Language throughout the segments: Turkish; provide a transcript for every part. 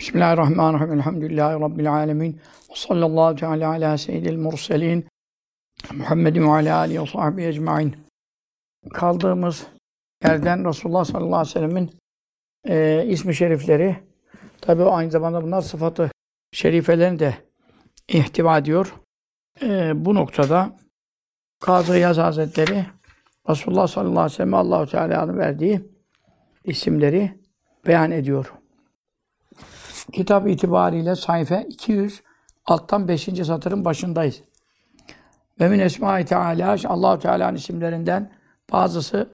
Bismillahirrahmanirrahim. Elhamdülillahi Rabbil alemin. Sallallahu teala ala seyyidil murselin. Muhammedin ve ala alihi ve sahbihi ecmain. Kaldığımız yerden Resulullah sallallahu aleyhi ve sellemin e, ismi şerifleri, tabi aynı zamanda bunlar sıfatı şerifelerini de ihtiva ediyor. E, bu noktada Kazı Yaz Hazretleri Resulullah sallallahu aleyhi ve sellem Allahu Teala'nın verdiği isimleri beyan ediyor. Kitap itibariyle sayfa 200 alttan 5. satırın başındayız. Ve min esma-i Teala Allahu Teala'nın isimlerinden bazısı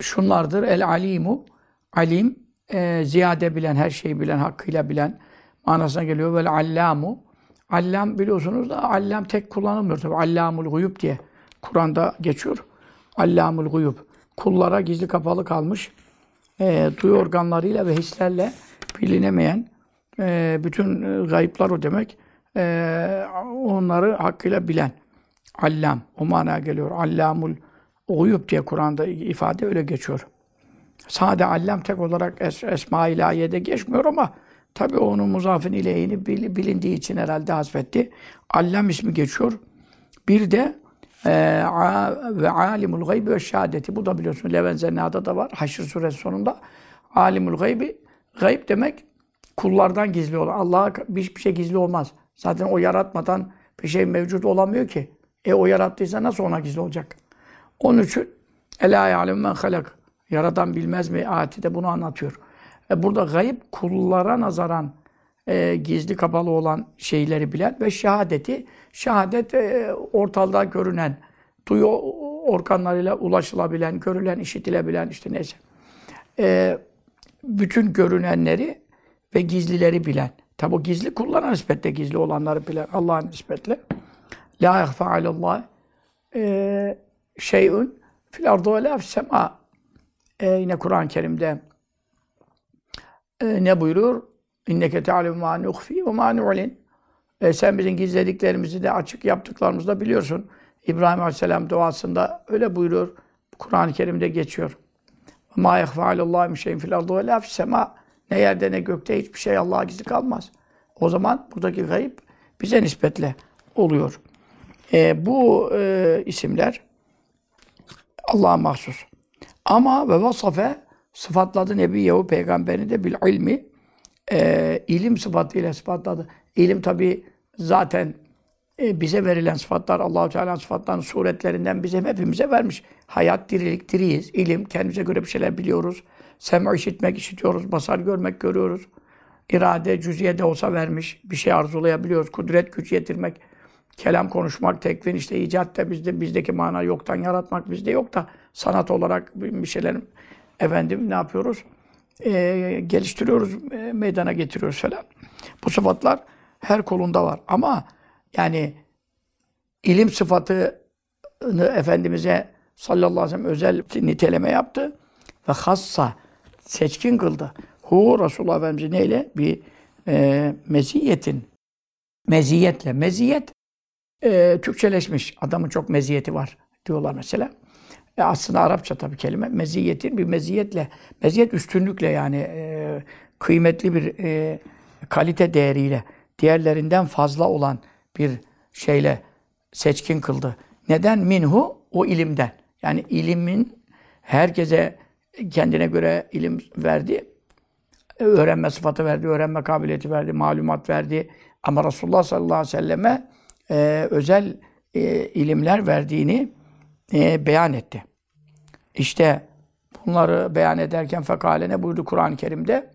şunlardır. El alimu alim e, ziyade bilen, her şeyi bilen, hakkıyla bilen manasına geliyor. Vel allamu allam biliyorsunuz da allam tek kullanılmıyor tabi. Allamul guyub diye Kur'an'da geçiyor. Allamul guyub. Kullara gizli kapalı kalmış e, duyu organlarıyla ve hislerle bilinemeyen e, bütün gayıplar o demek. E, onları hakkıyla bilen. Allam. O manaya geliyor. Allamul uyup diye Kur'an'da ifade öyle geçiyor. Sade allam tek olarak es Esma-i geçmiyor ama tabi onun muzafin ileyhini bil, bilindiği için herhalde hasfetti. Allam ismi geçiyor. Bir de e, ve alimul gaybi ve şehadeti. Bu da biliyorsun Leven Zenna'da da var. Haşr suresi sonunda. Alimul gaybi. Gayb demek kullardan gizli olan. Allah'a hiçbir şey gizli olmaz. Zaten o yaratmadan bir şey mevcut olamıyor ki. E o yarattıysa nasıl ona gizli olacak? Onun için Ela ya'lem men halak. Yaradan bilmez mi? Ayeti de bunu anlatıyor. E burada gayb kullara nazaran e, gizli kapalı olan şeyleri bilen ve şehadeti, şehadet e, ortalığa görünen, duyu organlarıyla ulaşılabilen, görülen, işitilebilen işte neyse. E, bütün görünenleri ve gizlileri bilen. Tabi o gizli kullara nispetle gizli olanları bilen Allah'a nispetle. La yahfa alallah e, şeyun fil ardı ve la sema. E, yine Kur'an-ı Kerim'de e, ne buyuruyor? İnneke te'alem ma nuhfi ve ma nu'lin. E, sen bizim gizlediklerimizi de açık yaptıklarımızı da biliyorsun. İbrahim Aleyhisselam duasında öyle buyuruyor. Kur'an-ı Kerim'de geçiyor. Ma yahfa alallah min şeyin fil ardı ve la sema. Ne yerde ne gökte hiçbir şey Allah'a gizli kalmaz. O zaman buradaki gayb bize nispetle oluyor. E, bu e, isimler Allah'a mahsus. Ama ve vasafe sıfatladı Nebiyehu peygamberini de bil ilmi e, ilim sıfatıyla sıfatladı. İlim tabi zaten e, bize verilen sıfatlar Allahu Teala sıfatlarının suretlerinden bize hepimize vermiş. Hayat, dirilik, diriyiz. İlim, kendimize göre bir şeyler biliyoruz. Sema işitmek, işitiyoruz. Basar görmek, görüyoruz. İrade, cüziye de olsa vermiş. Bir şey arzulayabiliyoruz. Kudret, güç yetirmek. Kelam konuşmak, tekvin, işte icat da bizde, bizdeki mana yoktan yaratmak bizde yok da sanat olarak bir şeyler efendim ne yapıyoruz? Ee, geliştiriyoruz, e, meydana getiriyoruz falan. Bu sıfatlar her kolunda var. Ama yani ilim sıfatını Efendimiz'e sallallahu aleyhi ve sellem özel niteleme yaptı ve hassa seçkin kıldı. Hu Resulullah Efendimiz'i neyle? Bir e, meziyetin. Meziyetle. Meziyet e, Türkçeleşmiş. Adamın çok meziyeti var diyorlar mesela. E, aslında Arapça tabii kelime. Meziyetin bir meziyetle, meziyet üstünlükle yani e, kıymetli bir e, kalite değeriyle diğerlerinden fazla olan bir şeyle seçkin kıldı. Neden? Minhu o ilimden. Yani ilimin herkese kendine göre ilim verdi. Öğrenme sıfatı verdi, öğrenme kabiliyeti verdi, malumat verdi. Ama Resulullah sallallahu aleyhi ve selleme e, özel e, ilimler verdiğini e, beyan etti. İşte bunları beyan ederken fekale ne buyurdu Kur'an-ı Kerim'de?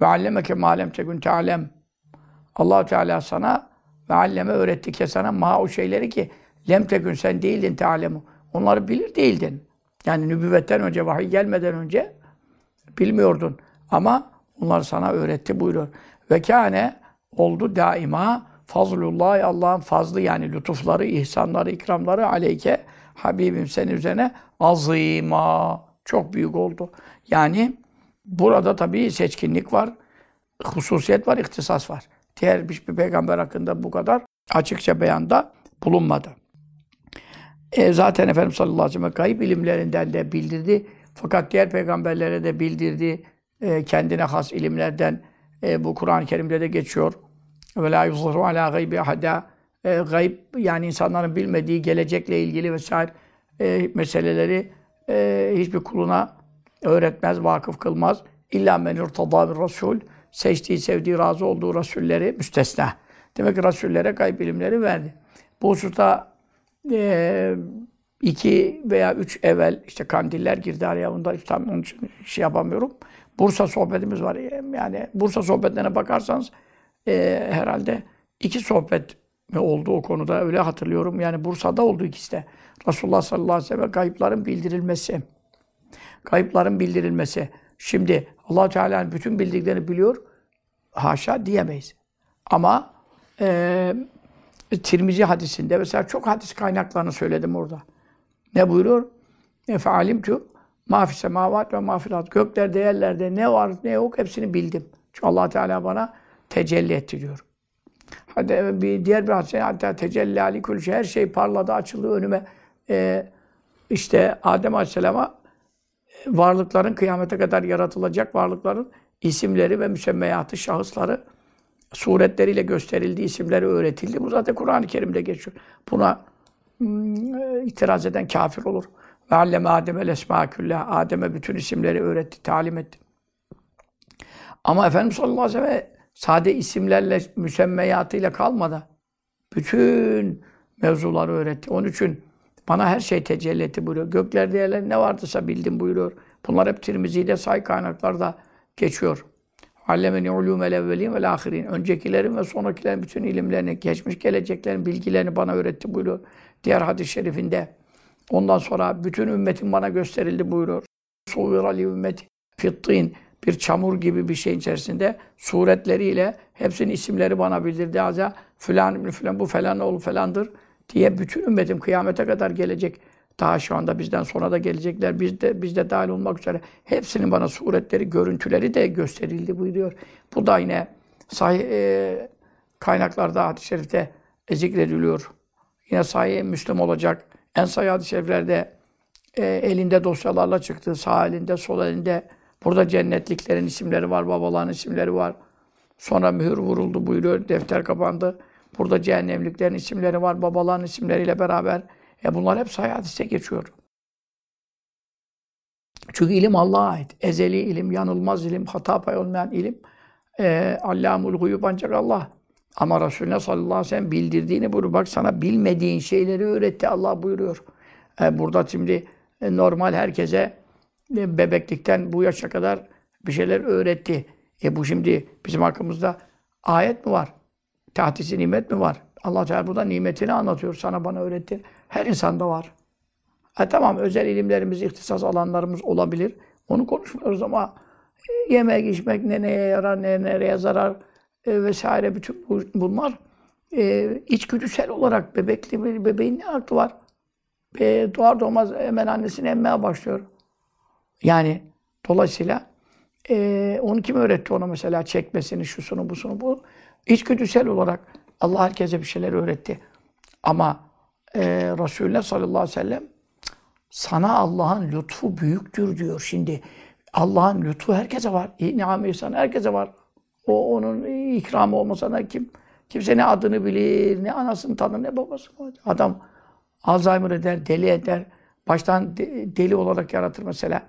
Ve allemeke malem tekun tealem. allah Teala sana ve alleme öğretti ki sana ma o şeyleri ki lem tekun sen değildin tealemu. Onları bilir değildin. Yani nübüvvetten önce, vahiy gelmeden önce bilmiyordun. Ama onları sana öğretti buyuruyor. Ve kâne oldu daima fazlullah Allah'ın fazlı yani lütufları, ihsanları, ikramları aleyke Habibim senin üzerine azima çok büyük oldu. Yani burada tabii seçkinlik var, hususiyet var, ihtisas var. Diğer hiçbir peygamber hakkında bu kadar açıkça beyanda bulunmadı. E zaten Efendimiz sallallahu aleyhi ve sellem kayıp ilimlerinden de bildirdi. Fakat diğer peygamberlere de bildirdi. E, kendine has ilimlerden e, bu Kur'an-ı Kerim'de de geçiyor. Ve la yuzhiru ala gaybi ahada. E, gayb yani insanların bilmediği gelecekle ilgili vesaire e, meseleleri e, hiçbir kuluna öğretmez, vakıf kılmaz. İlla men yurtada bir rasul. Seçtiği, sevdiği, razı olduğu rasulleri müstesna. Demek ki rasullere gayb ilimleri verdi. Bu hususta e, iki veya üç evvel işte kandiller girdi araya. Bunda tam onun için şey yapamıyorum. Bursa sohbetimiz var. Yani Bursa sohbetlerine bakarsanız e, herhalde iki sohbet mi oldu o konuda öyle hatırlıyorum. Yani Bursa'da oldu ikisi de. Resulullah sallallahu aleyhi ve sellem kayıpların bildirilmesi. Kayıpların bildirilmesi. Şimdi allah Teala'nın bütün bildiklerini biliyor. Haşa diyemeyiz. Ama e, Tirmizi hadisinde mesela çok hadis kaynaklarını söyledim orada. Ne buyuruyor? Fealimtu ma fi semavat ve ma fil Göklerde, yerlerde ne var ne yok hepsini bildim. Çünkü allah Teala bana tecelli etti diyor. Hadi bir diğer bir hadis hatta tecelli ali kul şey her şey parladı, açıldı önüme. Ee, işte Adem Aleyhisselam'a varlıkların kıyamete kadar yaratılacak varlıkların isimleri ve müsemmeyatı, şahısları suretleriyle gösterildiği isimleri öğretildi. Bu zaten Kur'an-ı Kerim'de geçiyor. Buna hmm, itiraz eden kafir olur. Ve alleme Adem'e lesmâ küllâh. Adem'e bütün isimleri öğretti, talim etti. Ama Efendimiz sallallahu aleyhi ve sellem sade isimlerle, müsemmeyatıyla kalmadı. Bütün mevzuları öğretti. Onun için bana her şey tecelli etti buyuruyor. Göklerde yerler ne vardıysa bildim buyuruyor. Bunlar hep Tirmizi'de say kaynaklarda geçiyor. Allemeni ulûmel evvelin ve ahirin. Öncekilerin ve sonrakilerin bütün ilimlerini, geçmiş geleceklerin bilgilerini bana öğretti buyuruyor. Diğer hadis-i şerifinde. Ondan sonra bütün ümmetin bana gösterildi buyuruyor. Suvira li ümmeti fittin. Bir çamur gibi bir şeyin içerisinde suretleriyle hepsinin isimleri bana bildirdi. Haza filan filan bu falan oğlu falandır diye bütün ümmetim kıyamete kadar gelecek. Daha şu anda bizden sonra da gelecekler. Biz de, biz de dahil olmak üzere. Hepsinin bana suretleri, görüntüleri de gösterildi buyuruyor. Bu da yine sahih e, kaynaklarda hadis-i şerifte e, zikrediliyor. Yine sahih Müslüm olacak. En sahih hadis-i şeriflerde e, elinde dosyalarla çıktı. Sağ elinde, sol elinde. Burada cennetliklerin isimleri var, babaların isimleri var. Sonra mühür vuruldu buyuruyor. Defter kapandı. Burada cehennemliklerin isimleri var, babaların isimleriyle beraber. E bunlar hep hadiste geçiyor. Çünkü ilim Allah'a ait. Ezeli ilim, yanılmaz ilim, hata pay olmayan ilim. E, Allamul guyub ancak Allah. Ama Resulüne sallallahu aleyhi ve sellem bildirdiğini buyuruyor. Bak sana bilmediğin şeyleri öğretti Allah buyuruyor. E, burada şimdi e, normal herkese e, bebeklikten bu yaşa kadar bir şeyler öğretti. E bu şimdi bizim hakkımızda ayet mi var? Tahtisi nimet mi var? Allah Teala burada nimetini anlatıyor. Sana bana öğretti. Her insanda var. E tamam özel ilimlerimiz, ihtisas alanlarımız olabilir. Onu konuşmuyoruz ama e, yemek, içmek ne neye yarar, ne nereye zarar e, vesaire bütün bu, bunlar e, içgüdüsel olarak bebekli bir bebeğin ne aklı var? E, doğar doğmaz hemen annesini emmeye başlıyor. Yani dolayısıyla e, onu kim öğretti ona mesela çekmesini, şusunu, busunu bu? İçgüdüsel olarak Allah herkese bir şeyler öğretti. Ama e, Resulullah sallallahu aleyhi ve sellem sana Allah'ın lütfu büyüktür diyor şimdi. Allah'ın lütfu herkese var. Niam-ı herkese var. O onun ikramı olmasa kim? Kimse ne adını bilir, ne anasını tanır, ne babasını. Adam Alzheimer eder, deli eder. Baştan deli olarak yaratır mesela.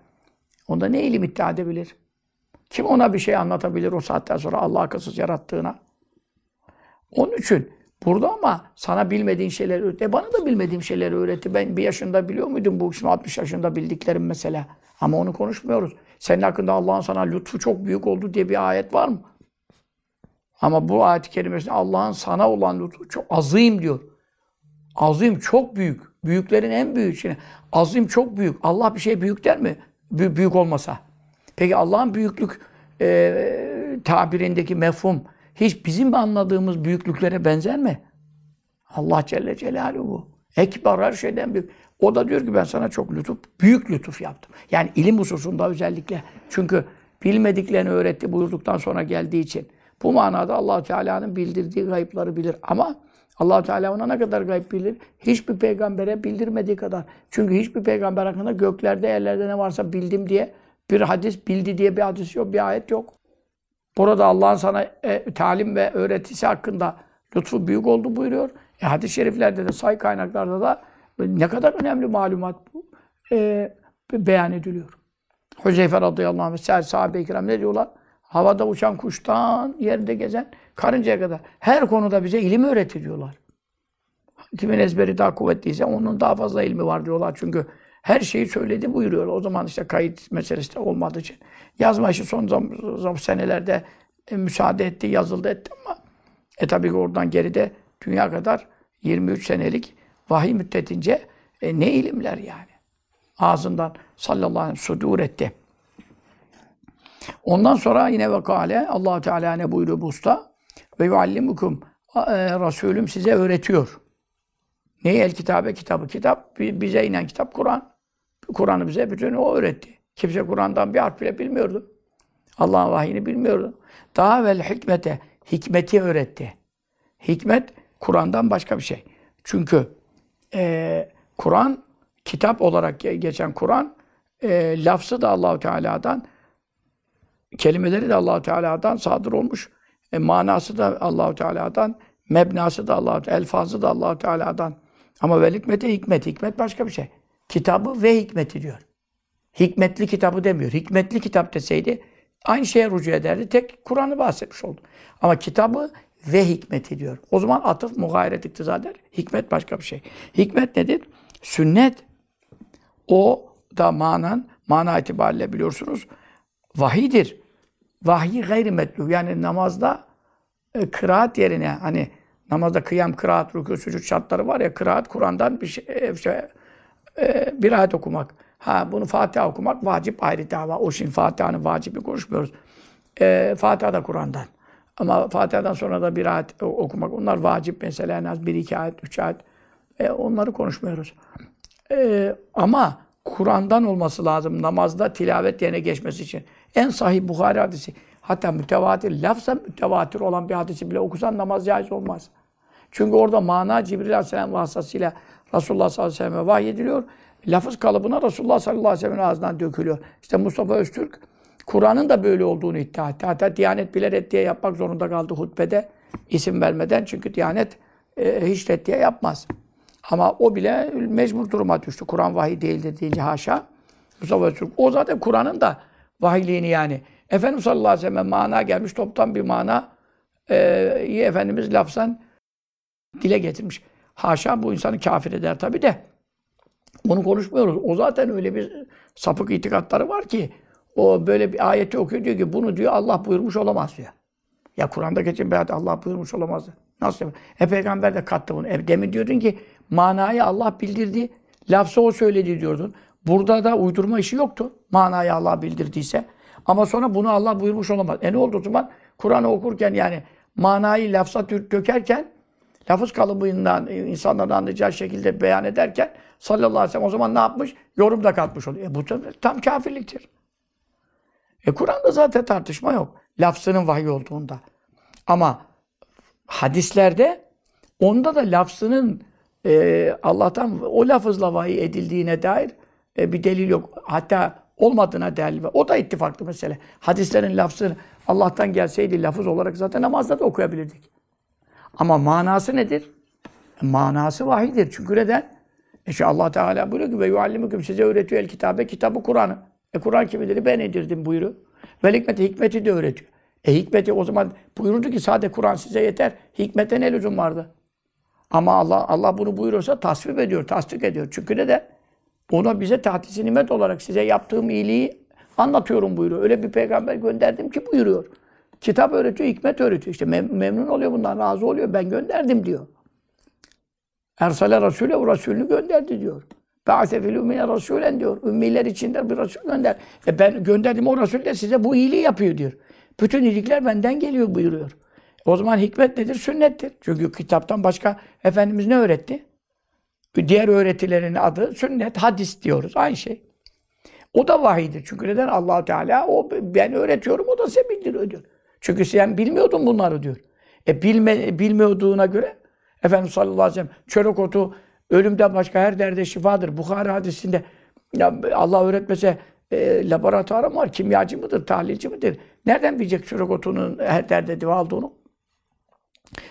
Onda ne ilim iddia edebilir? Kim ona bir şey anlatabilir o saatten sonra Allah akılsız yarattığına? Onun için burada ama sana bilmediğin şeyleri öğretti. E bana da bilmediğim şeyleri öğretti. Ben bir yaşında biliyor muydum bu şimdi 60 yaşında bildiklerim mesela. Ama onu konuşmuyoruz. Senin hakkında Allah'ın sana lütfu çok büyük oldu diye bir ayet var mı? Ama bu ayet-i kerimesinde Allah'ın sana olan lütfu çok azim diyor. Azim çok büyük. Büyüklerin en büyük. Şimdi azim çok büyük. Allah bir şey büyük der mi? Büyük, büyük olmasa. Peki Allah'ın büyüklük e, tabirindeki mefhum hiç bizim anladığımız büyüklüklere benzer mi? Allah Celle Celaluhu. Ekber her şeyden büyük. O da diyor ki ben sana çok lütuf, büyük lütuf yaptım. Yani ilim hususunda özellikle. Çünkü bilmediklerini öğretti buyurduktan sonra geldiği için. Bu manada allah Teala'nın bildirdiği gayıpları bilir. Ama allah Teala ona ne kadar gayb bilir? Hiçbir peygambere bildirmediği kadar. Çünkü hiçbir peygamber hakkında göklerde, yerlerde ne varsa bildim diye bir hadis, bildi diye bir hadis yok, bir ayet yok. Burada Allah'ın sana e, talim ve öğretisi hakkında lütfu büyük oldu buyuruyor. E, hadis-i şeriflerde de say kaynaklarda da ne kadar önemli malumat bu e, beyan ediliyor. Hüzeyfe radıyallahu anh ve sahabe-i kiram ne diyorlar? Havada uçan kuştan, yerde gezen karıncaya kadar. Her konuda bize ilim öğretti diyorlar. Kimin ezberi daha kuvvetliyse onun daha fazla ilmi var diyorlar. Çünkü her şeyi söyledi buyuruyor. O zaman işte kayıt meselesi de olmadığı için. Yazma işi son zam, zam senelerde e, müsaade etti, yazıldı etti ama e tabi oradan geride dünya kadar 23 senelik vahiy müddetince e, ne ilimler yani. Ağzından sallallahu aleyhi ve sellem sudur etti. Ondan sonra yine vakale allah Teala ne buyuruyor bu usta? Ve yuallimukum e, Resulüm size öğretiyor. Neyi el kitabe kitabı? Kitap bize inen kitap Kur'an. Kur'an'ı bize bütün o öğretti. Kimse Kur'an'dan bir harf bile bilmiyordu. Allah'ın vahyini bilmiyordu. Daha vel hikmete, hikmeti öğretti. Hikmet Kur'an'dan başka bir şey. Çünkü e, Kur'an, kitap olarak geçen Kur'an, e, lafzı da Allahu Teala'dan, kelimeleri de Allahu Teala'dan sadır olmuş. E, manası da Allahu Teala'dan, mebnası da Allahu elfazı da Allahu Teala'dan. Ama vel hikmete hikmet, hikmet başka bir şey. Kitabı ve hikmeti diyor. Hikmetli kitabı demiyor. Hikmetli kitap deseydi aynı şeye rücu ederdi. Tek Kur'an'ı bahsetmiş oldu. Ama kitabı ve hikmeti diyor. O zaman atıf mugayret iktiza eder. Hikmet başka bir şey. Hikmet nedir? Sünnet. O da manan, mana itibariyle biliyorsunuz vahidir. Vahiy gayri metlu. Yani namazda e, kıraat yerine hani namazda kıyam, kıraat, rükû, sucud şartları var ya kıraat Kur'an'dan bir şey, e, şey e, bir ayet okumak. Ha bunu Fatiha okumak vacip ayrı dava. O şimdi Fatiha'nın vacibi konuşmuyoruz. E, Fatiha da Kur'an'dan. Ama Fatiha'dan sonra da bir ayet okumak. Onlar vacip mesela en az bir iki ayet, üç ayet. E, onları konuşmuyoruz. E, ama Kur'an'dan olması lazım namazda tilavet yerine geçmesi için. En sahih Bukhari hadisi. Hatta mütevatir, lafza mütevatir olan bir hadisi bile okusan namaz caiz olmaz. Çünkü orada mana Cibril Aleyhisselam vasıtasıyla Resulullah sallallahu aleyhi ve sellem'e vahyediliyor. Lafız kalıbına Resulullah sallallahu aleyhi ve sellem'in ağzından dökülüyor. İşte Mustafa Öztürk Kur'an'ın da böyle olduğunu iddia etti. Hatta Diyanet bile reddiye yapmak zorunda kaldı hutbede isim vermeden. Çünkü Diyanet e, hiç reddiye yapmaz. Ama o bile mecbur duruma düştü. Kur'an vahiy değildir deyince haşa. Mustafa Öztürk. O zaten Kur'an'ın da vahiyliğini yani. Efendimiz sallallahu aleyhi ve sellem mana gelmiş. Toptan bir mana e, Efendimiz lafzan dile getirmiş. Haşa bu insanı kafir eder tabi de. Onu konuşmuyoruz. O zaten öyle bir sapık itikatları var ki o böyle bir ayeti okuyor diyor ki bunu diyor Allah buyurmuş olamaz diyor. Ya Kur'an'da geçen bir ayet Allah buyurmuş olamaz. Nasıl yapar? E peygamber de kattı bunu. E demin diyordun ki manayı Allah bildirdi. Lafzı o söyledi diyordun. Burada da uydurma işi yoktu. Manayı Allah bildirdiyse. Ama sonra bunu Allah buyurmuş olamaz. E ne oldu o zaman? Kur'an'ı okurken yani manayı lafza dökerken lafız kalıbından insanların anlayacağı şekilde beyan ederken sallallahu aleyhi ve sellem o zaman ne yapmış? Yorum da katmış oluyor. E bu tam, kafirliktir. E Kur'an'da zaten tartışma yok. Lafzının vahiy olduğunda. Ama hadislerde onda da lafzının e, Allah'tan o lafızla vahiy edildiğine dair e, bir delil yok. Hatta olmadığına delil var. O da ittifaklı mesele. Hadislerin lafzı Allah'tan gelseydi lafız olarak zaten namazda da okuyabilirdik. Ama manası nedir? Manası vahidir. Çünkü neden? İşte Allah Teala buyuruyor ki ve yuallimukum size öğretiyor el kitabe kitabı Kur'an'ı. E Kur'an kimidir? Ben indirdim buyuruyor. Ve hikmeti hikmeti de öğretiyor. E hikmeti o zaman buyurdu ki sade Kur'an size yeter. Hikmete ne lüzum vardı? Ama Allah Allah bunu buyuruyorsa tasvip ediyor, tasdik ediyor. Çünkü neden? Ona bize tahtisi nimet olarak size yaptığım iyiliği anlatıyorum buyuruyor. Öyle bir peygamber gönderdim ki buyuruyor. Kitap öğretiyor, hikmet öğretiyor. İşte mem memnun oluyor bundan, razı oluyor. Ben gönderdim diyor. Ersale Resul'e o Resulünü gönderdi diyor. Ba'ase fil ümmine Resulen diyor. Ümmiler içinde bir Resul gönder. E ben gönderdim o Resul de size bu iyiliği yapıyor diyor. Bütün iyilikler benden geliyor buyuruyor. O zaman hikmet nedir? Sünnettir. Çünkü kitaptan başka Efendimiz ne öğretti? Diğer öğretilerin adı sünnet, hadis diyoruz. Aynı şey. O da vahiydir. Çünkü neden? allah Teala o ben öğretiyorum, o da size bildiriyor diyor. Çünkü sen bilmiyordun bunları diyor. E bilme, bilmiyorduna göre Efendimiz sallallahu aleyhi ve sellem çörek otu ölümden başka her derde şifadır. Bukhari hadisinde ya Allah öğretmese e, laboratuvarı mı var? Kimyacı mıdır? Tahlilci midir? Nereden bilecek çörek otunun her derde deva olduğunu?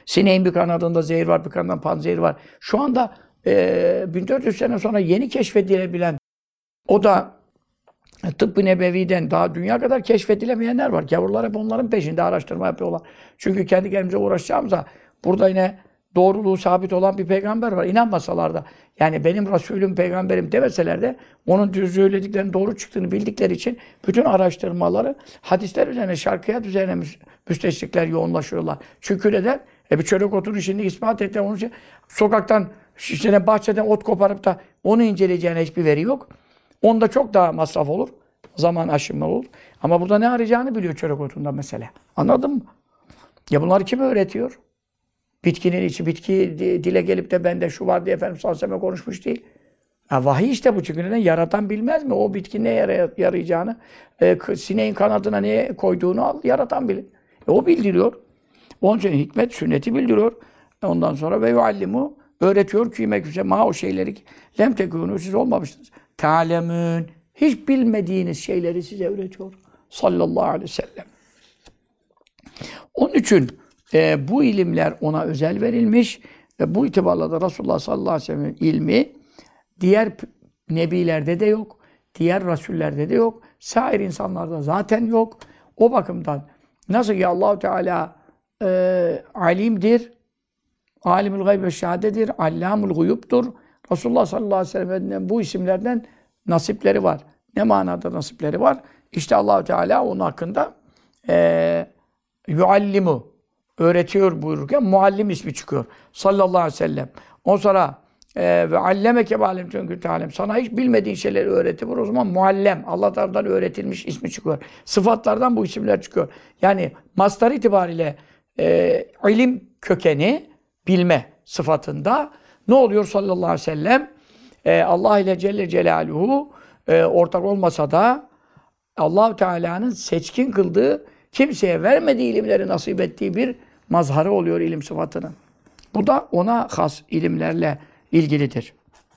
Sineğin bir kanadında zehir var, bir kanadında panzehir var. Şu anda e, 1400 sene sonra yeni keşfedilebilen o da tıbbı nebeviden daha dünya kadar keşfedilemeyenler var. Gavurlar hep onların peşinde araştırma yapıyorlar. Çünkü kendi kendimize uğraşacağımıza burada yine doğruluğu sabit olan bir peygamber var. İnanmasalar da yani benim Resulüm peygamberim demeseler de onun düz söylediklerinin doğru çıktığını bildikleri için bütün araştırmaları hadisler üzerine, şarkıyat üzerine müs- müsteşrikler yoğunlaşıyorlar. Çünkü neden? E bir çörek otunu şimdi ispat etti. Onun için sokaktan, işte bahçeden ot koparıp da onu inceleyeceğine hiçbir veri yok. Onda çok daha masraf olur. Zaman aşımı olur. Ama burada ne arayacağını biliyor çörek otunda mesele. Anladın mı? Ya bunları kim öğretiyor? Bitkinin içi, bitki di- dile gelip de bende şu var diye Efendimiz sallallahu aleyhi konuşmuş değil. Ha, vahiy işte bu çünkü neden? Yaratan bilmez mi? O bitki ne yara- yarayacağını, e, sineğin kanadına ne koyduğunu al, yaratan bilir. E, o bildiriyor. Onun için hikmet, sünneti bildiriyor. E, Ondan sonra ve yuallimu öğretiyor ki meküse ma o şeyleri ki lem tekûnû siz olmamışsınız. Ta'lemûn hiç bilmediğiniz şeyleri size öğretiyor. Sallallahu aleyhi ve sellem. Onun için e, bu ilimler ona özel verilmiş ve bu itibarla da Resulullah sallallahu aleyhi ve sellem'in ilmi diğer nebilerde de yok, diğer rasullerde de yok, sair insanlarda zaten yok. O bakımdan nasıl ki Allahu Teala e, alimdir, alimul gayb ve şehadedir, allamul guyuptur. Resulullah sallallahu aleyhi ve sellem'in bu isimlerden nasipleri var. Ne manada nasipleri var? İşte Allahu Teala onun hakkında e, yuallimu öğretiyor buyururken muallim ismi çıkıyor. Sallallahu aleyhi ve sellem. Ondan sonra e, ve allemeke alem çünkü talem. Sana hiç bilmediğin şeyleri öğretir. O zaman muallem. Allah tarafından öğretilmiş ismi çıkıyor. Sıfatlardan bu isimler çıkıyor. Yani mastar itibariyle e, ilim kökeni bilme sıfatında ne oluyor sallallahu aleyhi ve sellem? E, Allah ile Celle Celaluhu e, ortak olmasa da Allahu Teala'nın seçkin kıldığı, kimseye vermediği ilimleri nasip ettiği bir mazharı oluyor ilim sıfatının. Bu da ona has ilimlerle ilgilidir.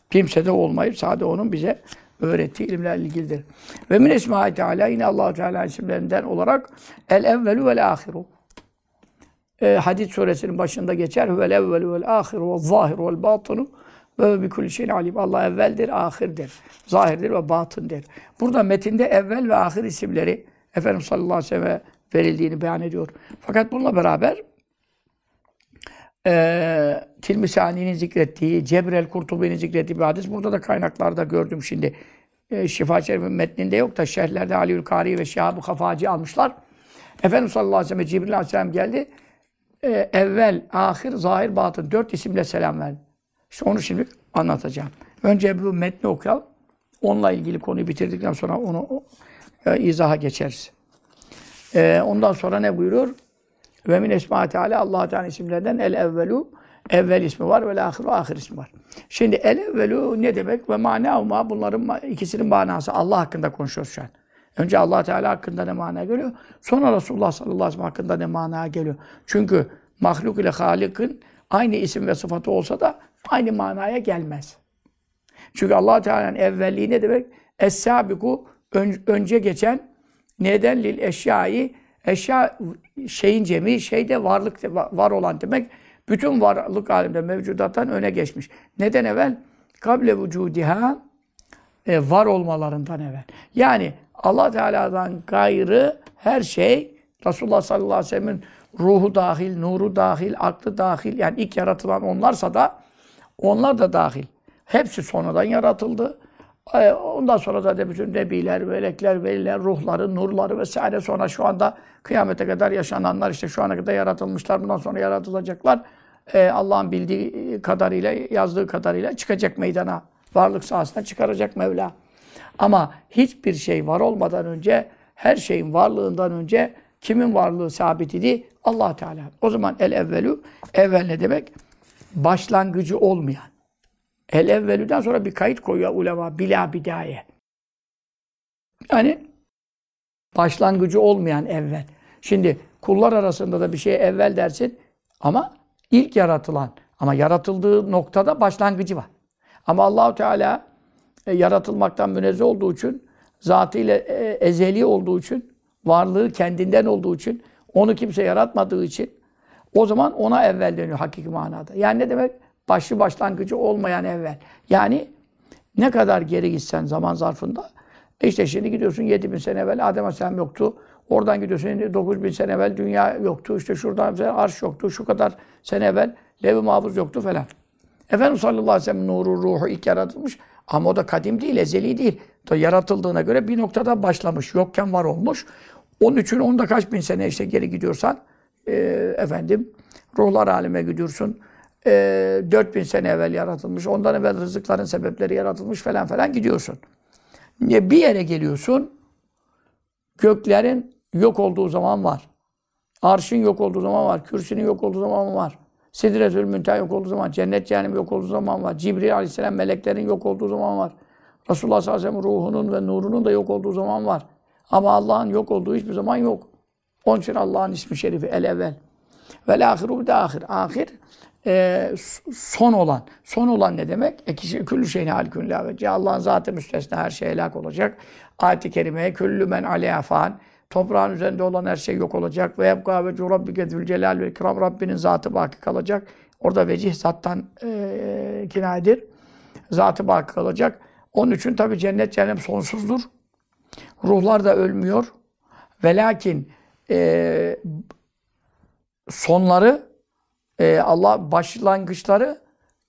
Kimsede olmayıp sadece onun bize öğrettiği ilimlerle ilgilidir. Ve min esma Teala yine Allahu Teala isimlerinden olarak el evvelu vel ahiru. E, Hadid suresinin başında geçer. Huvel evvelu vel ahiru vel zahiru vel batinu ve bi kulli şeyin alim. Allah evveldir, ahirdir. Zahirdir ve batındır. Burada metinde evvel ve ahir isimleri Efendimiz sallallahu aleyhi ve sellem verildiğini beyan ediyor. Fakat bununla beraber e, Tilmisani'nin zikrettiği, Cebrel Kurtubi'nin zikrettiği bir hadis. Burada da kaynaklarda gördüm şimdi. E, Şifa Şerif'in metninde yok da şerhlerde Aliül Kari ve Şahab-ı Kafaci almışlar. Efendimiz sallallahu aleyhi ve sellem Cibril aleyhisselam geldi. E, evvel, ahir, zahir, batın. Dört isimle selam verdi. İşte onu şimdi anlatacağım. Önce bu metni okuyalım. Onunla ilgili konuyu bitirdikten sonra onu e, izaha geçeriz. E, ondan sonra ne buyuruyor? Ve min esma Teala Allah Teala isimlerden el evvelu evvel ismi var ve ahiru ahir ismi var. Şimdi el evvelu ne demek ve manavma bunların ikisinin manası Allah hakkında konuşuyoruz şu an. Önce Allah Teala hakkında ne mana geliyor? Sonra Resulullah sallallahu aleyhi ve sellem hakkında ne mana geliyor? Çünkü mahluk ile Halik'in aynı isim ve sıfatı olsa da aynı manaya gelmez. Çünkü allah Teala'nın evvelliği ne demek? Es-sabiku ön- önce geçen neden lil eşyayı eşya şeyin cemi şeyde varlık var olan demek. Bütün varlık alemde mevcudattan öne geçmiş. Neden evvel? Kable vücudiha e, var olmalarından evvel. Yani Allah Teala'dan gayrı her şey Resulullah sallallahu aleyhi ve sellem'in ruhu dahil, nuru dahil, aklı dahil yani ilk yaratılan onlarsa da onlar da dahil. Hepsi sonradan yaratıldı. Ondan sonra da bütün nebiler, melekler, veliler, ruhları, nurları vesaire sonra şu anda kıyamete kadar yaşananlar işte şu ana kadar yaratılmışlar. Bundan sonra yaratılacaklar. E, Allah'ın bildiği kadarıyla, yazdığı kadarıyla çıkacak meydana. Varlık sahasına çıkaracak Mevla. Ama hiçbir şey var olmadan önce, her şeyin varlığından önce kimin varlığı sabit idi? allah Teala. O zaman el evvelu, evvel ne demek? Başlangıcı olmayan. El evvelüden sonra bir kayıt koyuyor ulema. Bila bidaye. Yani başlangıcı olmayan evvel. Şimdi kullar arasında da bir şeye evvel dersin ama ilk yaratılan ama yaratıldığı noktada başlangıcı var. Ama Allahu Teala e, yaratılmaktan münezzeh olduğu için zatıyla e, ezeli olduğu için, varlığı kendinden olduğu için, onu kimse yaratmadığı için o zaman ona evvel deniyor hakiki manada. Yani ne demek? Başlı başlangıcı olmayan evvel. Yani ne kadar geri gitsen zaman zarfında işte şimdi gidiyorsun 7000 sene evvel Adem Aleyhisselam yoktu. Oradan gidiyorsun şimdi 9000 sene evvel dünya yoktu. İşte şuradan arş yoktu. Şu kadar sene evvel lev-i mahfuz yoktu falan. Efendimiz sallallahu aleyhi ve sellem nuru, ruhu ilk yaratılmış. Ama o da kadim değil, ezeli değil. Da yaratıldığına göre bir noktada başlamış. Yokken var olmuş. Onun için onda kaç bin sene işte geri gidiyorsan e, efendim ruhlar aleme gidiyorsun. E, 4000 sene evvel yaratılmış. Ondan evvel rızıkların sebepleri yaratılmış falan falan gidiyorsun. Bir yere geliyorsun. Göklerin yok olduğu zaman var. Arşın yok olduğu zaman var. Kürsünün yok olduğu zaman var. Sidretül Münteha yok olduğu zaman, cennet cehennem yok olduğu zaman var. Cibril aleyhisselam meleklerin yok olduğu zaman var. Resulullah sallallahu aleyhi ve sellem ruhunun ve nurunun da yok olduğu zaman var. Ama Allah'ın yok olduğu hiçbir zaman yok. Onun için Allah'ın ismi şerifi el evvel. Vel ahiru de ahir. Ahir e, son olan. Son olan ne demek? E kişi küllü şeyin halikün la Allah'ın zatı müstesna her şey helak olacak. Ayet-i kerimeye küllü men aleyha fan. Toprağın üzerinde olan her şey yok olacak. Ve yebka ve rabbike celal ve ikram. Rabbinin zatı baki kalacak. Orada vecih zattan e, kinayedir. Zatı baki kalacak. Onun için tabi cennet cehennem sonsuzdur. Ruhlar da ölmüyor. Ve lakin e, sonları e, Allah başlangıçları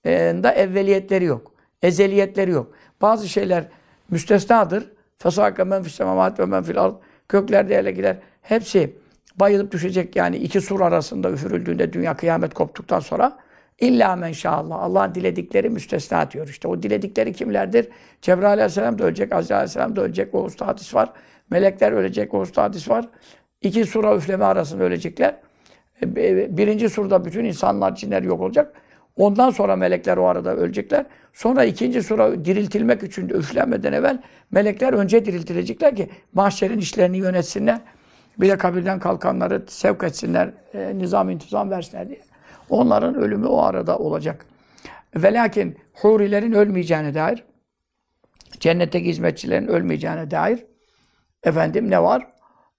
e, da evveliyetleri yok. Ezeliyetleri yok. Bazı şeyler müstesnadır. Fesâke men fis semâvâti ve men fil ard. Göklerde ele gider. Hepsi bayılıp düşecek yani iki sur arasında üfürüldüğünde dünya kıyamet koptuktan sonra illa men şallah. Allah'ın diledikleri müstesna diyor. İşte o diledikleri kimlerdir? Cebrail aleyhisselam da ölecek, Azrail aleyhisselam da ölecek. O usta hadis var. Melekler ölecek. O usta hadis var. İki sura üfleme arasında ölecekler. Birinci surda bütün insanlar, cinler yok olacak. Ondan sonra melekler o arada ölecekler. Sonra ikinci sura diriltilmek için üflenmeden evvel melekler önce diriltilecekler ki mahşerin işlerini yönetsinler. Bir de kabirden kalkanları sevk etsinler, e, nizam intizam versinler diye. Onların ölümü o arada olacak. Ve lakin hurilerin ölmeyeceğine dair, cennetteki hizmetçilerin ölmeyeceğine dair efendim ne var?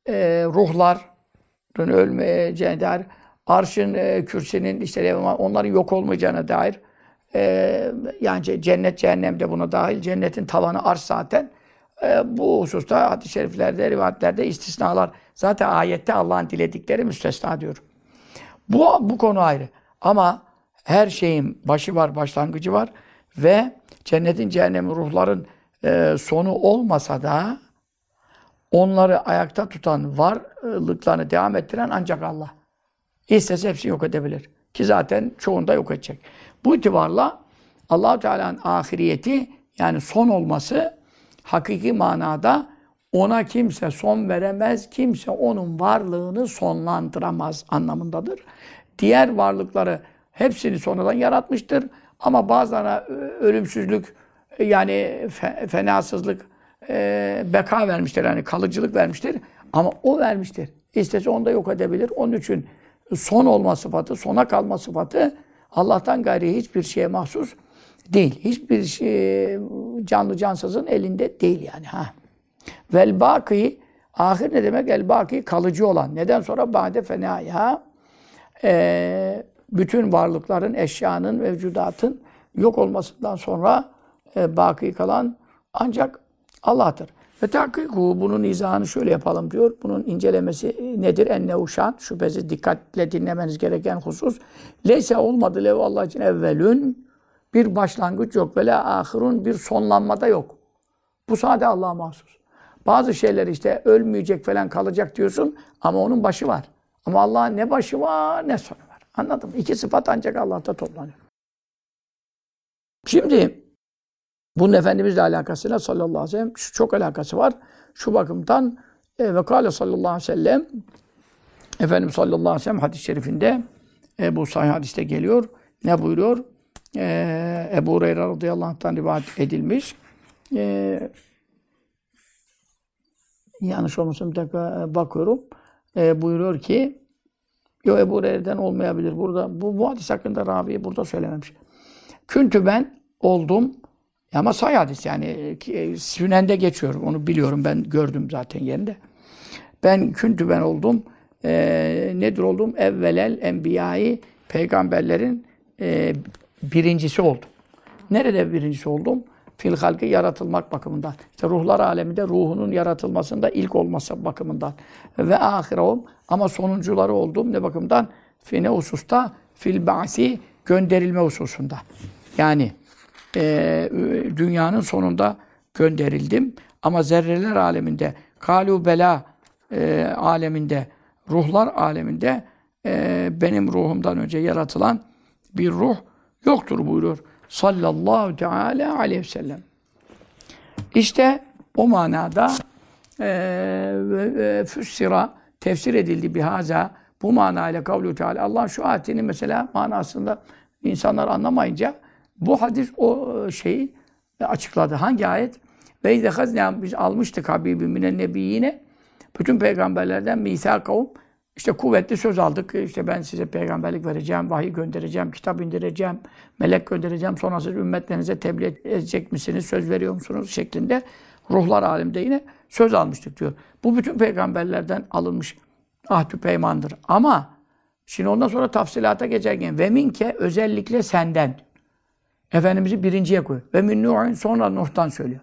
E, ruhların ölmeyeceğine dair arşın, e, kürsinin, işte onların yok olmayacağına dair e, yani cennet, cehennem de buna dahil. Cennetin tavanı arş zaten. E, bu hususta hadis-i şeriflerde, rivayetlerde istisnalar. Zaten ayette Allah'ın diledikleri müstesna diyor. Bu, bu konu ayrı. Ama her şeyin başı var, başlangıcı var. Ve cennetin, cehennemin, ruhların e, sonu olmasa da onları ayakta tutan, varlıklarını devam ettiren ancak Allah. İstese hepsini yok edebilir. Ki zaten çoğunda yok edecek. Bu itibarla allah Teala'nın ahiriyeti yani son olması hakiki manada ona kimse son veremez, kimse onun varlığını sonlandıramaz anlamındadır. Diğer varlıkları hepsini sonradan yaratmıştır. Ama bazılarına ölümsüzlük yani fenasızlık, e, beka vermiştir. Yani kalıcılık vermiştir. Ama o vermiştir. İstese onu da yok edebilir. Onun için son olma sıfatı, sona kalma sıfatı Allah'tan gayri hiçbir şeye mahsus değil. Hiçbir şey, canlı cansızın elinde değil yani. Ha. Vel baki ahir ne demek? El baki kalıcı olan. Neden sonra bade fenaya e, bütün varlıkların, eşyanın, mevcudatın yok olmasından sonra e, baki kalan ancak Allah'tır. Ve tahkiku bunun izahını şöyle yapalım diyor. Bunun incelemesi nedir? Enne uşan. Şüphesiz dikkatle dinlemeniz gereken husus. Leyse olmadı lev Allah için evvelün. Bir başlangıç yok. Ve la ahirun bir sonlanmada yok. Bu sadece Allah'a mahsus. Bazı şeyler işte ölmeyecek falan kalacak diyorsun ama onun başı var. Ama Allah'ın ne başı var ne sonu var. Anladın mı? İki sıfat ancak Allah'ta toplanıyor. Şimdi bunun Efendimizle alakasıyla sallallahu aleyhi ve sellem şu çok alakası var. Şu bakımdan e, ve kâle sallallahu aleyhi ve sellem Efendimiz sallallahu aleyhi ve sellem hadis-i şerifinde e, bu sahih hadiste geliyor. Ne buyuruyor? E, Ebu Hureyre radıyallahu anh'tan rivayet edilmiş. E, yanlış olmasın bir dakika e, bakıyorum. E, buyuruyor ki Yok Ebu Hureyre'den olmayabilir. Burada bu, bu hadis hakkında Rabi burada söylememiş. Küntü ben oldum Ama say hadis yani e, Sünen'de geçiyor. Onu biliyorum ben gördüm zaten yerinde. Ben küntü ben oldum. E, nedir oldum? Evvelel enbiyayı peygamberlerin e, birincisi oldum. Nerede birincisi oldum? Fil halkı yaratılmak bakımından. İşte ruhlar aleminde ruhunun yaratılmasında ilk olması bakımından. Ve ahirehum ama sonuncuları oldum ne bakımdan? Fine hususta fil ba'si gönderilme hususunda. Yani e, dünyanın sonunda gönderildim. Ama zerreler aleminde, kalu bela e, aleminde, ruhlar aleminde e, benim ruhumdan önce yaratılan bir ruh yoktur buyuruyor. Sallallahu teala aleyhi ve sellem. İşte o manada e, füssira tefsir edildi bihaza bu manayla kavlu teala Allah şu ayetinin mesela manasında insanlar anlamayınca bu hadis o şeyi açıkladı. Hangi ayet? Ve izde biz almıştık Habibim minen nebiyyine bütün peygamberlerden misakavum işte kuvvetli söz aldık. İşte ben size peygamberlik vereceğim, vahiy göndereceğim, kitap indireceğim, melek göndereceğim. Sonra siz ümmetlerinize tebliğ edecek misiniz, söz veriyor musunuz şeklinde ruhlar alemde yine söz almıştık diyor. Bu bütün peygamberlerden alınmış ahdü peymandır. Ama şimdi ondan sonra tafsilata geçerken ve minke özellikle senden. Efendimiz'i birinciye koy. Ve min Nuh'un sonra Nuh'tan söylüyor.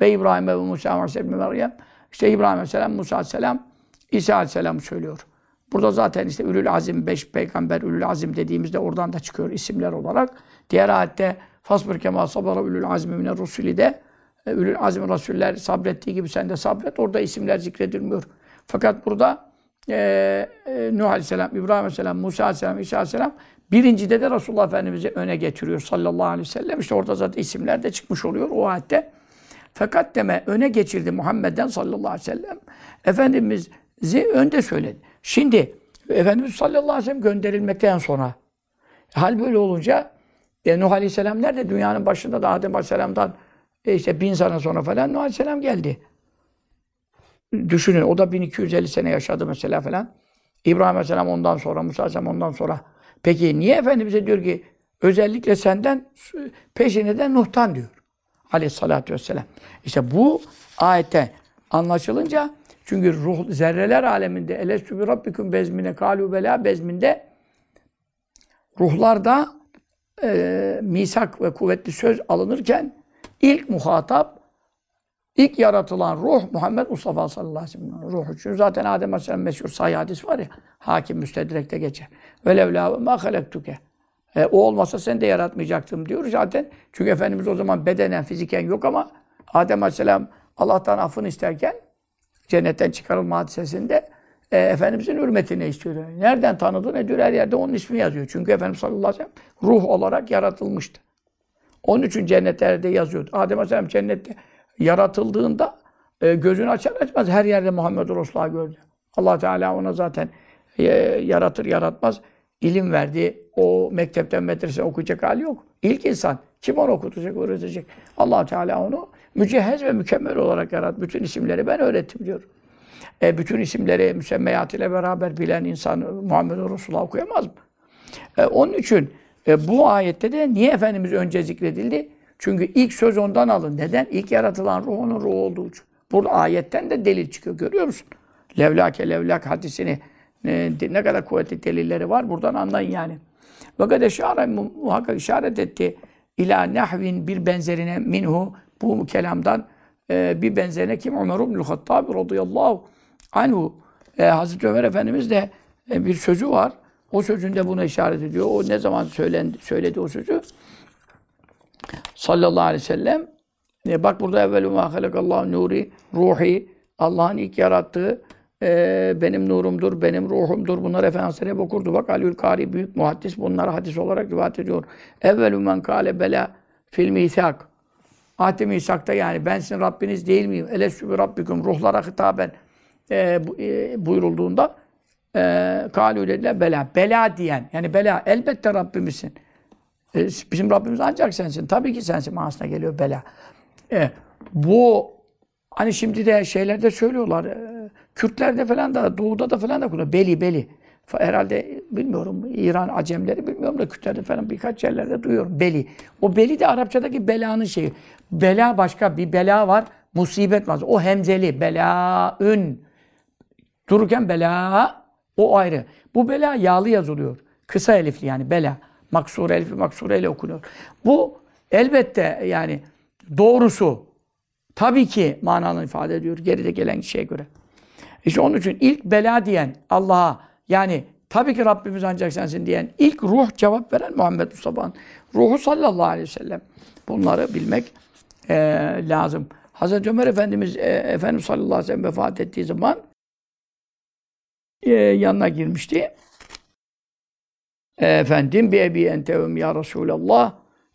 Ve İbrahim ve Musa ve Meryem. İşte İbrahim Aleyhisselam, Musa Aleyhisselam, İsa Aleyhisselam söylüyor. Burada zaten işte Ülül Azim, beş peygamber Ülül Azim dediğimizde oradan da çıkıyor isimler olarak. Diğer ayette Fasbir kema sabara Ülül Azmi mine Rusuli de e, Ülül Azim Rasuller sabrettiği gibi sen de sabret. Orada isimler zikredilmiyor. Fakat burada e, e, Nuh Aleyhisselam, İbrahim Aleyhisselam, Musa Aleyhisselam, İsa Aleyhisselam birincide de Resulullah Efendimiz'i öne getiriyor sallallahu aleyhi ve sellem. İşte orada zaten isimler de çıkmış oluyor o ayette. Fakat deme öne geçirdi Muhammed'den sallallahu aleyhi ve sellem. Efendimiz'i önde söyledi. Şimdi Efendimiz sallallahu aleyhi ve sellem gönderilmekten sonra hal böyle olunca e, Nuh Aleyhisselam nerede? Dünyanın başında da Adem Aleyhisselam'dan e, işte bin sene sonra falan Nuh Aleyhisselam geldi. Düşünün o da 1250 sene yaşadı mesela falan. İbrahim Aleyhisselam ondan sonra, Musa Aleyhisselam ondan sonra. Peki niye Efendimiz'e diyor ki özellikle senden peşine de Nuh'tan diyor. Aleyhissalatü vesselam. İşte bu ayette anlaşılınca çünkü ruh zerreler aleminde elestü bi rabbikum bezmine kalu bela bezminde ruhlarda e, misak ve kuvvetli söz alınırken ilk muhatap ilk yaratılan ruh Muhammed Mustafa sallallahu aleyhi ve sellem ruhu. Çünkü zaten Adem Aleyhisselam meşhur sahih hadis var ya hakim müstedrekte geçer. Ve levla ma halektuke. E, o olmasa sen de yaratmayacaktım diyor zaten. Çünkü Efendimiz o zaman bedenen, fiziken yok ama Adem Aleyhisselam Allah'tan affını isterken cennetten çıkarılma hadisesinde e, Efendimizin hürmetini istiyor. Nereden tanıdı ne diyor? Her yerde onun ismi yazıyor. Çünkü Efendimiz sallallahu aleyhi ve sellem ruh olarak yaratılmıştı. Onun için cennetlerde yazıyordu. Adem Aleyhisselam cennette yaratıldığında e, gözünü açar açmaz her yerde Muhammed Resulullah gördü. allah Teala ona zaten e, yaratır yaratmaz ilim verdi. O mektepten medrese okuyacak hali yok. İlk insan. Kim onu okutacak, öğretecek? allah Teala onu mücehhez ve mükemmel olarak yarattı. Bütün isimleri ben öğrettim diyor. E, bütün isimleri müsemmeyat ile beraber bilen insan Muhammed Resulullah okuyamaz mı? E, onun için e, bu ayette de niye Efendimiz önce zikredildi? Çünkü ilk söz ondan alın. Neden? İlk yaratılan ruh onun ruhu olduğu için. Burada ayetten de delil çıkıyor. Görüyor musun? Levlake levlak hadisini ne, ne kadar kuvvetli delilleri var. Buradan anlayın yani. Fakat eşare muhakkak işaret etti. İlâ nehvin bir benzerine minhu bu kelamdan e, bir benzerine kim? Ömer ibn Hattab radıyallahu anhu. E, Hazreti Ömer Efendimiz de e, bir sözü var. O sözünde buna işaret ediyor. O ne zaman söylendi, söyledi o sözü? Sallallahu aleyhi ve sellem. E, bak burada evvelu ma halakallahu nuri ruhi Allah'ın ilk yarattığı e, benim nurumdur, benim ruhumdur. Bunlar referansları hep okurdu. Bak Aliül Kari büyük muhaddis bunları hadis olarak rivayet ediyor. Evvelü men kâle bela fil misak. Ahd-i misakta yani ben sizin Rabbiniz değil miyim? Elesü bi rabbikum ruhlara hitaben e, e, buyurulduğunda e, kâlû dediler bela. Bela diyen yani bela elbette Rabbimizsin. E, bizim Rabbimiz ancak sensin. Tabii ki sensin manasına geliyor bela. E, bu hani şimdi de şeylerde söylüyorlar. E, Kürtlerde falan da doğuda da falan da kullanıyor. Beli beli. Herhalde bilmiyorum İran Acemleri bilmiyorum da Kürtlerde falan birkaç yerlerde duyuyorum. Beli. O beli de Arapçadaki belanın şeyi. Bela başka bir bela var. Musibet var. O hemzeli. Belaün. Dururken bela o ayrı. Bu bela yağlı yazılıyor. Kısa elifli yani bela. Maksur elifli maksur ile okunuyor. Bu elbette yani doğrusu tabii ki mananı ifade ediyor geride gelen şeye göre. İşte onun için ilk bela diyen Allah'a yani tabii ki Rabbimiz ancak sensin diyen ilk ruh cevap veren Muhammed Mustafa'nın ruhu sallallahu aleyhi ve sellem. Bunları bilmek eee, lazım. Hazreti Ömer Efendimiz e, Efendimiz sallallahu aleyhi ve sellem vefat ettiği zaman e, yanına girmişti. Efendim bir ebi entevim ya Resulallah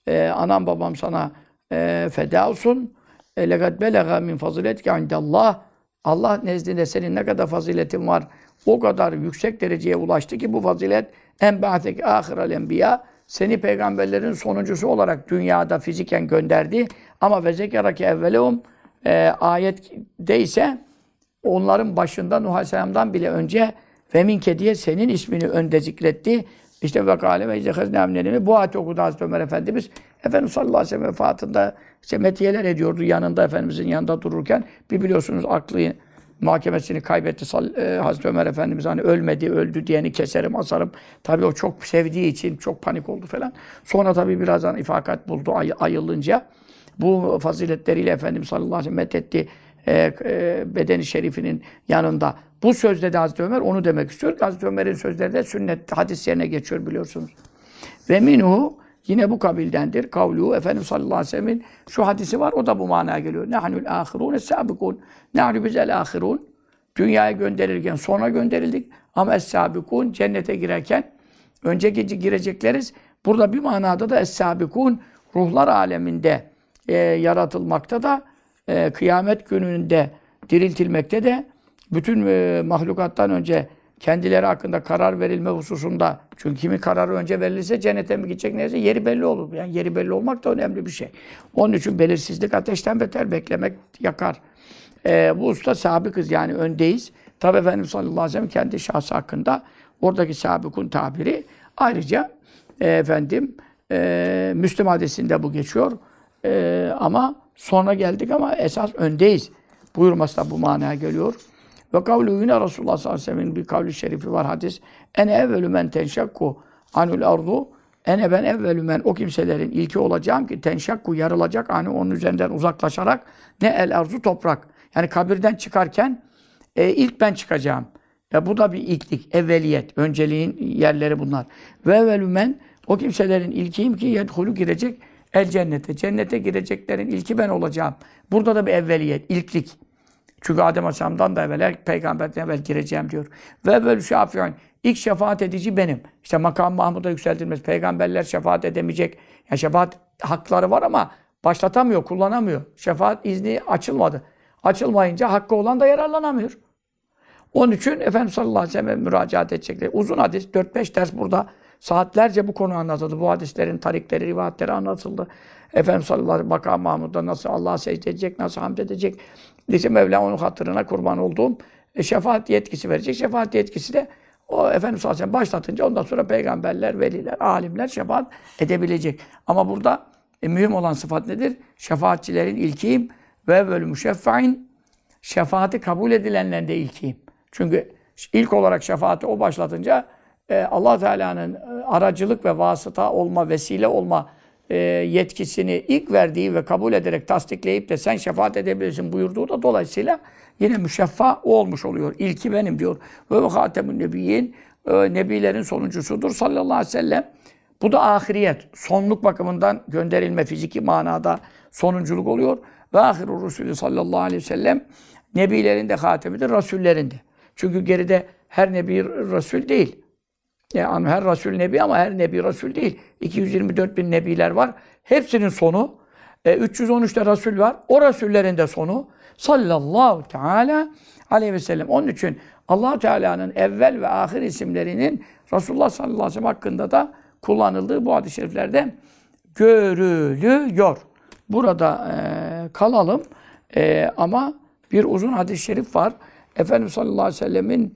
e, anam babam sana e, feda olsun. E, lekad belega min faziletke indallah Allah nezdinde senin ne kadar faziletin var o kadar yüksek dereceye ulaştı ki bu fazilet en ba'tek ahirel enbiya seni peygamberlerin sonuncusu olarak dünyada fiziken gönderdi. Ama ve zekerake evvelehum e, ayette ise onların başında Nuh Aleyhisselam'dan bile önce ve minke diye senin ismini önde zikretti. İşte ve kâle ve izehezne amnelimi. Bu ayeti okudu Hazreti Ömer Efendimiz. Efendimiz sallallahu aleyhi ve sellem vefatında işte metiyeler ediyordu yanında Efendimizin yanında dururken. Bir biliyorsunuz aklı muhakemesini kaybetti e, Hazreti Ömer Efendimiz hani ölmedi, öldü diyeni keserim, asarım. Tabii o çok sevdiği için çok panik oldu falan. Sonra tabii birazdan ifakat buldu ay- ayılınca. Bu faziletleriyle Efendimiz sallallahu aleyhi ve sellem methetti e, e, bedeni şerifinin yanında. Bu sözde de Hazreti Ömer onu demek istiyor. Hazreti Ömer'in sözleri de sünnet hadis yerine geçiyor biliyorsunuz. Ve minhu yine bu kabildendir. Kavlu Efendimiz sallallahu aleyhi ve sellem'in şu hadisi var o da bu manaya geliyor. Nahnul ahirun es-sabikun. Nahnu bizel ahirun. Dünyaya gönderilirken sonra gönderildik. Ama es-sabikun cennete girerken önce gece girecekleriz. Burada bir manada da es-sabikun ruhlar aleminde e, yaratılmakta da e, kıyamet gününde diriltilmekte de bütün e, mahlukattan önce kendileri hakkında karar verilme hususunda çünkü kimin kararı önce verilirse cennete mi gidecek neyse yeri belli olur. Yani yeri belli olmak da önemli bir şey. Onun için belirsizlik ateşten beter beklemek yakar. E, bu usta sabıkız yani öndeyiz. Tabi Efendimiz sallallahu aleyhi ve sellem kendi şahsı hakkında oradaki sabıkun tabiri ayrıca e, efendim e, Müslüm hadisinde bu geçiyor. E, ama sonra geldik ama esas öndeyiz. Buyurması da bu manaya geliyor. Ve kavlu yine Resulullah sallallahu aleyhi ve sellem'in bir kavli şerifi var hadis. Ene evvelü men tenşakku anul ardu. Ene ben evvelü men o kimselerin ilki olacağım ki tenşakku yarılacak hani onun üzerinden uzaklaşarak ne el arzu toprak. Yani kabirden çıkarken e, ilk ben çıkacağım. Ya bu da bir ilklik, evveliyet, önceliğin yerleri bunlar. Ve evvelü men o kimselerin ilkiyim ki yedhulu girecek el cennete. Cennete gireceklerin ilki ben olacağım. Burada da bir evveliyet, ilklik. Çünkü Adem Aleyhisselam'dan da evvel, peygamberden evvel gireceğim diyor. Ve evvelü şafi'un. İlk şefaat edici benim. İşte makam Mahmud'a yükseltilmez. Peygamberler şefaat edemeyecek. Ya şefaat hakları var ama başlatamıyor, kullanamıyor. Şefaat izni açılmadı. Açılmayınca hakkı olan da yararlanamıyor. Onun için Efendimiz sallallahu aleyhi ve sellem müracaat edecekler. Uzun hadis, 4-5 ders burada saatlerce bu konu anlatıldı. Bu hadislerin tarikleri, rivayetleri anlatıldı. Efendimiz sallallahu aleyhi ve sellem Mahmud'da nasıl Allah'a secde edecek, nasıl hamd edecek. İşte Mevla onun hatırına kurban olduğum e, şefaat yetkisi verecek. Şefaat yetkisi de o Efendimiz sallallahu aleyhi ve sellem başlatınca ondan sonra peygamberler, veliler, alimler şefaat edebilecek. Ama burada e, mühim olan sıfat nedir? Şefaatçilerin ilkiyim ve bölü müşeffa'in şefaati kabul edilenlerin de ilkiyim. Çünkü ilk olarak şefaati o başlatınca e, allah Teala'nın e, aracılık ve vasıta olma, vesile olma e, yetkisini ilk verdiği ve kabul ederek tasdikleyip de sen şefaat edebilirsin buyurduğu da dolayısıyla yine müşeffa o olmuş oluyor. İlki benim diyor. Ve hatemun nebiyyin e, nebilerin sonuncusudur sallallahu aleyhi ve sellem. Bu da ahiriyet. Sonluk bakımından gönderilme fiziki manada sonunculuk oluyor. Ve ahiru Resulü sallallahu aleyhi ve sellem nebilerin de hatemidir, rasullerin de. Çünkü geride her nebi rasul değil. Yani her rasul nebi ama her nebi rasul değil. 224 bin nebiler var. Hepsinin sonu e, 313'te rasul var. O rasullerin de sonu sallallahu teala aleyhi ve sellem. Onun için allah Teala'nın evvel ve ahir isimlerinin Resulullah sallallahu aleyhi ve sellem hakkında da kullanıldığı bu hadis-i şeriflerde görülüyor. Burada e, kalalım. E, ama bir uzun hadis-i şerif var. Efendimiz sallallahu aleyhi ve sellemin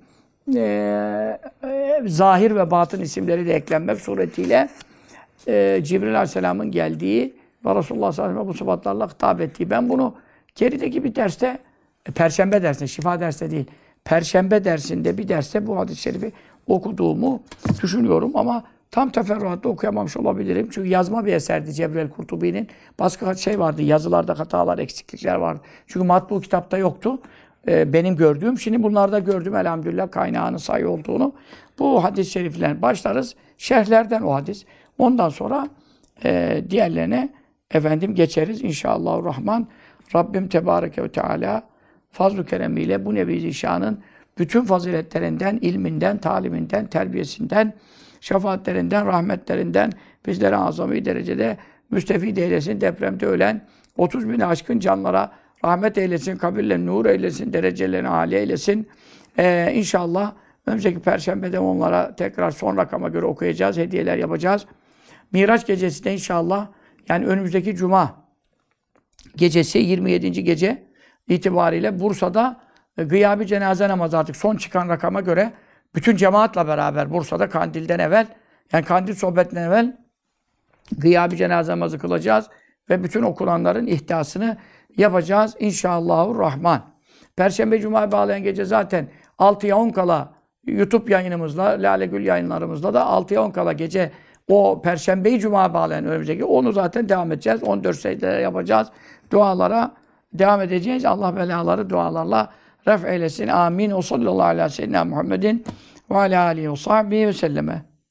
e, e, zahir ve batın isimleri de eklenmek suretiyle e, Cibril Aleyhisselam'ın geldiği ve Resulullah sallallahu aleyhi ve bu sıfatlarla hitap ettiği. Ben bunu gerideki bir derste, e, Perşembe dersinde, şifa derste değil, Perşembe dersinde bir derste bu hadis-i şerifi okuduğumu düşünüyorum ama tam teferruatlı okuyamamış olabilirim. Çünkü yazma bir eserdi Cebrail Kurtubi'nin. Başka şey vardı, yazılarda hatalar, eksiklikler vardı. Çünkü matbu kitapta yoktu. Ee, benim gördüğüm, şimdi bunlarda gördüm elhamdülillah kaynağının sayı olduğunu. Bu hadis-i şerifler başlarız. Şerhlerden o hadis. Ondan sonra e, diğerlerine efendim geçeriz inşallah rahman. Rabbim Tebareke ve Teala fazl-ı keremiyle bu Nebi Zişan'ın bütün faziletlerinden, ilminden, taliminden, terbiyesinden, şefaatlerinden, rahmetlerinden bizlere azami derecede müstefid eylesin. Depremde ölen 30 bin aşkın canlara rahmet eylesin, kabirlerini nur eylesin, derecelerini âli eylesin. Ee, inşallah önümüzdeki perşembede onlara tekrar son rakama göre okuyacağız, hediyeler yapacağız. Miraç gecesinde inşallah yani önümüzdeki cuma gecesi 27. gece itibariyle Bursa'da e, gıyabi cenaze namazı artık son çıkan rakama göre bütün cemaatla beraber Bursa'da kandilden evvel yani kandil sohbetinden evvel gıyabi cenaze namazı kılacağız ve bütün okulanların ihtisasını yapacağız inşallahü rahman. Perşembe Cuma bağlayan gece zaten 6'ya 10 kala YouTube yayınımızla, Lale Gül yayınlarımızla da 6'ya 10 kala gece o Perşembeyi Cuma bağlayan önümüzdeki onu zaten devam edeceğiz. 14 secdeler yapacağız. Dualara devam edeceğiz. Allah belaları dualarla ref eylesin. Amin. O sallallahu aleyhi ve sellem Muhammedin ve aleyhi ve sahbihi ve selleme.